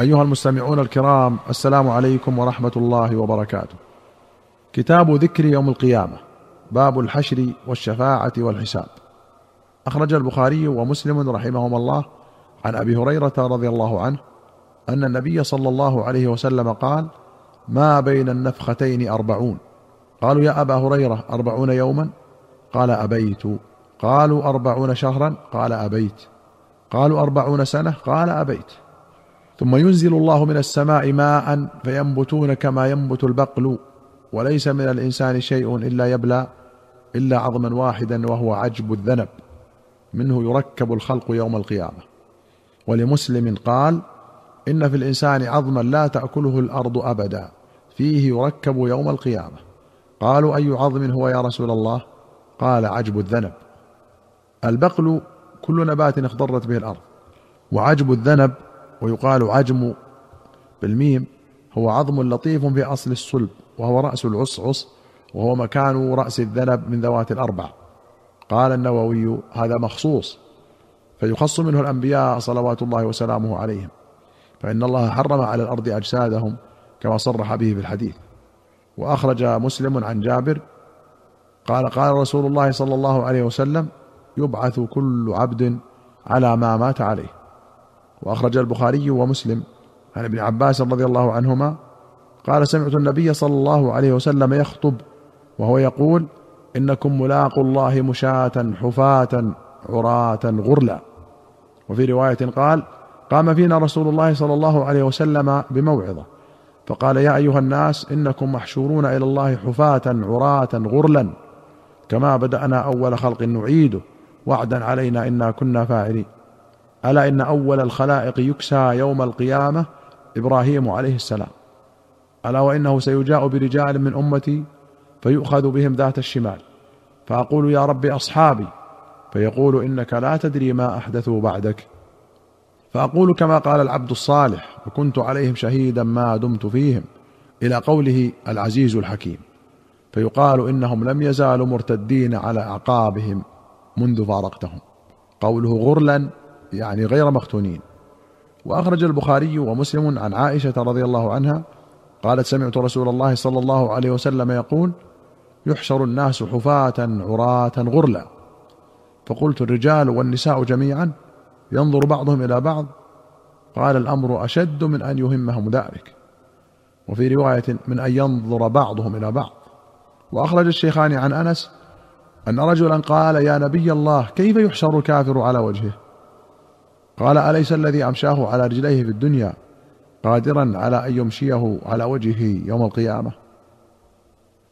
أيها المستمعون الكرام السلام عليكم ورحمة الله وبركاته. كتاب ذكر يوم القيامة باب الحشر والشفاعة والحساب. أخرج البخاري ومسلم رحمهما الله عن أبي هريرة رضي الله عنه أن النبي صلى الله عليه وسلم قال: ما بين النفختين أربعون. قالوا يا أبا هريرة أربعون يوما؟ قال أبيت. قالوا أربعون شهرا؟ قال أبيت. قالوا أربعون سنة؟ قال أبيت. ثم ينزل الله من السماء ماء فينبتون كما ينبت البقل وليس من الإنسان شيء إلا يبلى إلا عظما واحدا وهو عجب الذنب. منه يركب الخلق يوم القيامة. ولمسلم قال إن في الإنسان عظما لا تأكله الأرض أبدا فيه يركب يوم القيامة. قالوا أي عظم هو يا رسول الله؟ قال عجب الذنب. البقل كل نبات اخضرت به الأرض وعجب الذنب ويقال عجم بالميم هو عظم لطيف في أصل الصلب وهو رأس العصعص وهو مكان رأس الذنب من ذوات الأربع. قال النووي هذا مخصوص فيخص منه الأنبياء صلوات الله وسلامه عليهم. فإن الله حرم على الأرض أجسادهم كما صرح به في الحديث. وأخرج مسلم عن جابر قال قال رسول الله صلى الله عليه وسلم يبعث كل عبد على ما مات عليه. وأخرج البخاري ومسلم. عن ابن عباس رضي الله عنهما قال سمعت النبي صلى الله عليه وسلم يخطب وهو يقول إنكم ملاقوا الله مشاة حفاة عراة غرلا. وفي رواية قال قام فينا رسول الله صلى الله عليه وسلم بموعظة. فقال يا أيها الناس إنكم محشورون إلى الله حفاة عراة غرلا. كما بدأنا أول خلق نعيده. وعدا علينا إنا كنا فاعلين. ألا إن أول الخلائق يكسى يوم القيامة؟ إبراهيم عليه السلام. ألا وإنه سيجاء برجال من أمتي فيؤخذ بهم ذات الشمال. فأقول يا رب أصحابي فيقول إنك لا تدري ما احدثوا بعدك. فأقول كما قال العبد الصالح وكنت عليهم شهيدا ما دمت فيهم إلى قوله العزيز الحكيم. فيقال إنهم لم يزالوا مرتدين على أعقابهم منذ فارقتهم. قوله غرلا يعني غير مختونين وأخرج البخاري ومسلم عن عائشة رضي الله عنها قالت سمعت رسول الله صلى الله عليه وسلم يقول يحشر الناس حفاة عراة غرلا. فقلت الرجال والنساء جميعا ينظر بعضهم إلى بعض. قال الأمر أشد من أن يهمهم ذلك. وفي رواية من أن ينظر بعضهم إلى بعض. وأخرج الشيخان عن أنس أن رجلا قال يا نبي الله كيف يحشر الكافر على وجهه؟ قال أليس الذي أمشاه على رجليه في الدنيا قادرا على أن يمشيه على وجهه يوم القيامة؟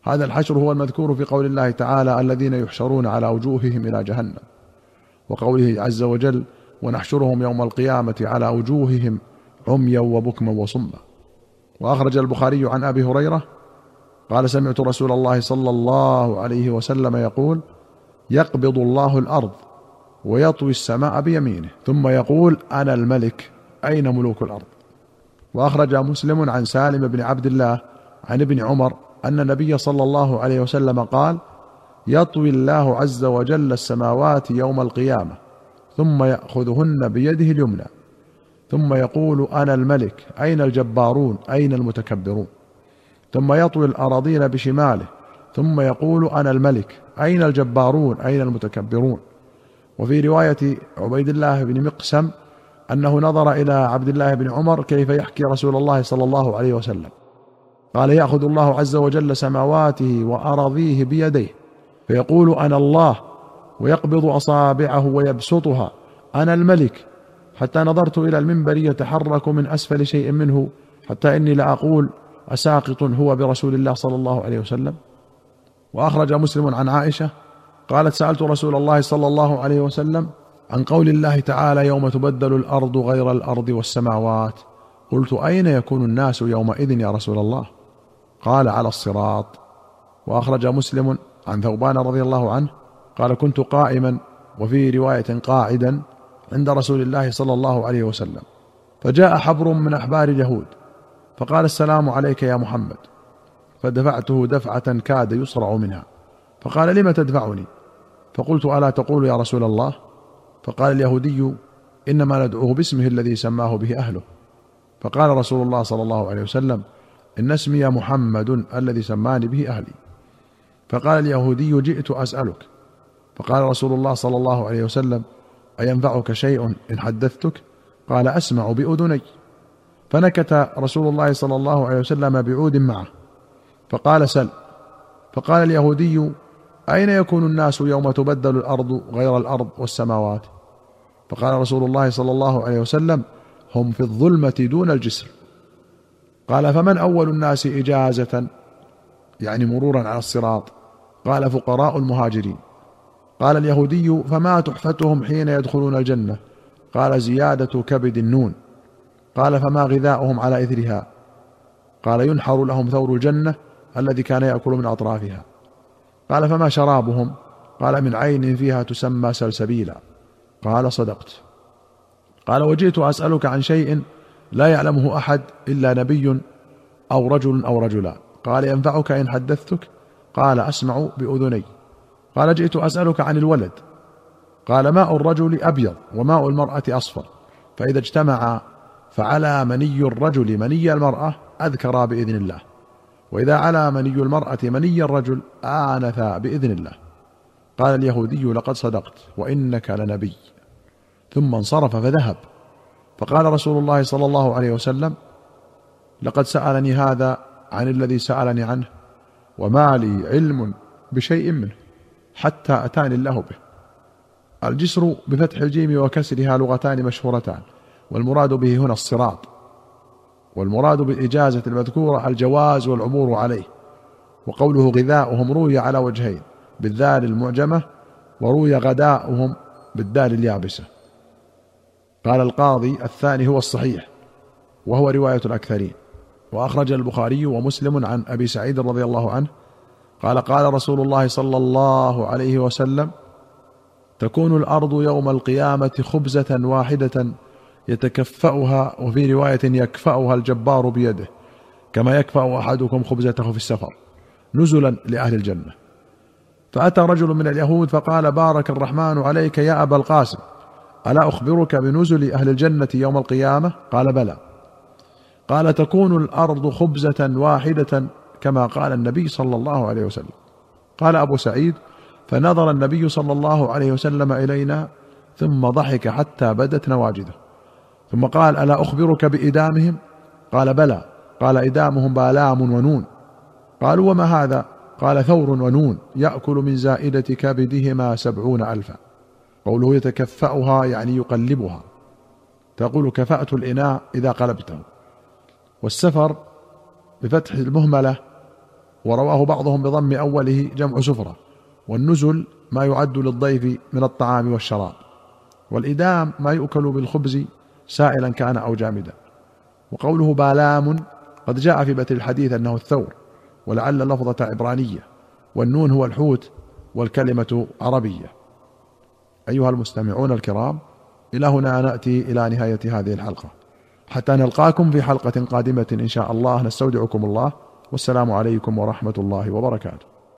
هذا الحشر هو المذكور في قول الله تعالى الذين يحشرون على وجوههم إلى جهنم. وقوله عز وجل ونحشرهم يوم القيامة على وجوههم عميا وبكما وصما. وأخرج البخاري عن أبي هريرة قال سمعت رسول الله صلى الله عليه وسلم يقول يقبض الله الأرض ويطوي السماء بيمينه. ثم يقول أنا الملك أين ملوك الأرض؟ وأخرج مسلم عن سالم بن عبد الله عن ابن عمر أن النبي صلى الله عليه وسلم قال يطوي الله عز وجل السماوات يوم القيامة ثم يأخذهن بيده اليمنى. ثم يقول أنا الملك أين الجبارون؟ أين المتكبرون؟ ثم يطوي الأراضين بشماله. ثم يقول أنا الملك أين الجبارون؟ أين المتكبرون؟ وفي رواية عبيد الله بن مقسم أنه نظر إلى عبد الله بن عمر كيف يحكي رسول الله صلى الله عليه وسلم. قال يأخذ الله عز وجل سماواته وأراضيه بيديه فيقول أنا الله ويقبض أصابعه ويبسطها أنا الملك. حتى نظرت إلى المنبر يتحرك من أسفل شيء منه حتى إني لاقول أساقط هو برسول الله صلى الله عليه وسلم. وأخرج مسلم عن عائشة قالت سألت رسول الله صلى الله عليه وسلم عن قول الله تعالى يوم تبدل الأرض غير الأرض والسماوات. قلت أين يكون الناس يومئذ يا رسول الله؟ قال على الصراط. وأخرج مسلم عن ثوبان رضي الله عنه قال كنت قائما وفي رواية قاعدا عند رسول الله صلى الله عليه وسلم. فجاء حبر من أحبار اليهود فقال السلام عليك يا محمد. فدفعته دفعة كاد يصرع منها. فقال لم تدفعني؟ فقلت ألا تقول يا رسول الله؟ فقال اليهودي إنما ندعوه باسمه الذي سماه به أهله. فقال رسول الله صلى الله عليه وسلم إن اسمي محمد الذي سماني به أهلي. فقال اليهودي جئت أسألك. فقال رسول الله صلى الله عليه وسلم أينفعك شيء إن حدثتك؟ قال أسمع بأذني. فنكت رسول الله صلى الله عليه وسلم بعود معه. فقال سل. فقال اليهودي أين يكون الناس يوم تبدل الأرض غير الأرض والسماوات؟ فقال رسول الله صلى الله عليه وسلم هم في الظلمة دون الجسر. قال فمن أول الناس إجازة؟ يعني مرورا على الصراط. قال فقراء المهاجرين. قال اليهودي فما تحفتهم حين يدخلون الجنة؟ قال زيادة كبد النون. قال فما غذاؤهم على إثرها؟ قال ينحر لهم ثور الجنة الذي كان يأكل من أطرافها. قال فما شرابهم؟ قال من عين فيها تسمى سلسبيلا. قال صدقت. قال وجئت أسألك عن شيء لا يعلمه أحد إلا نبي أو رجل أو رجلان قال ينفعك إن حدثتك? قال أسمع بأذني. قال جئت أسألك عن الولد. قال ماء الرجل أبيض وماء المرأة أصفر فإذا اجتمعا فعلى مني الرجل مني المرأة أذكرا بإذن الله. وإذا علا مني المرأة مني الرجل آنثا بإذن الله. قال اليهودي لقد صدقت وإنك لنبي. ثم انصرف فذهب. فقال رسول الله صلى الله عليه وسلم لقد سألني هذا عن الذي سألني عنه وما لي علم بشيء منه حتى أتاني الله به. الجسر بفتح الجيم وكسرها لغتان مشهورتان والمراد به هنا الصراط. والمراد بالاجازه المذكورة الجواز والعبور عليه وقوله غذاؤهم روي على وجهين بالذال المعجمة وروي غداؤهم بالدال اليابسة. قال القاضي الثاني هو الصحيح وهو رواية الأكثرين وأخرج البخاري ومسلم عن أبي سعيد رضي الله عنه قال قال رسول الله صلى الله عليه وسلم تكون الأرض يوم القيامة خبزة واحدة يتكفأها وفي رواية يكفأها الجبار بيده كما يكفأ أحدكم خبزته في السفر نزلا لأهل الجنة. فأتى رجل من اليهود فقال بارك الرحمن عليك يا أبا القاسم ألا أخبرك بنزل أهل الجنة يوم القيامه قال بلى. قال تكون الأرض خبزة واحدة كما قال النبي صلى الله عليه وسلم. قال أبو سعيد فنظر النبي صلى الله عليه وسلم إلينا ثم ضحك حتى بدت نواجذه. ثم قال ألا أخبرك بإدامهم؟ قال بلى. قال إدامهم بالام ونون. قالوا وما هذا؟ قال ثور ونون يأكل من زائدة كبدهما سبعون ألفا. قوله يتكفأها يعني يقلبها. تقول كفأت الإناء إذا قلبته. والسفر بفتح المهملة ورواه بعضهم بضم أوله جمع سفرة. والنزل ما يعد للضيف من الطعام والشراب. والإدام ما يؤكل بالخبز سائلا كان أو جامدا. وقوله بالام قد جاء في بتر الحديث أنه الثور ولعل لفظة عبرانية والنون هو الحوت والكلمة عربية. أيها المستمعون الكرام إلى هنا نأتي إلى نهاية هذه الحلقة. حتى نلقاكم في حلقة قادمة إن شاء الله نستودعكم الله والسلام عليكم ورحمة الله وبركاته.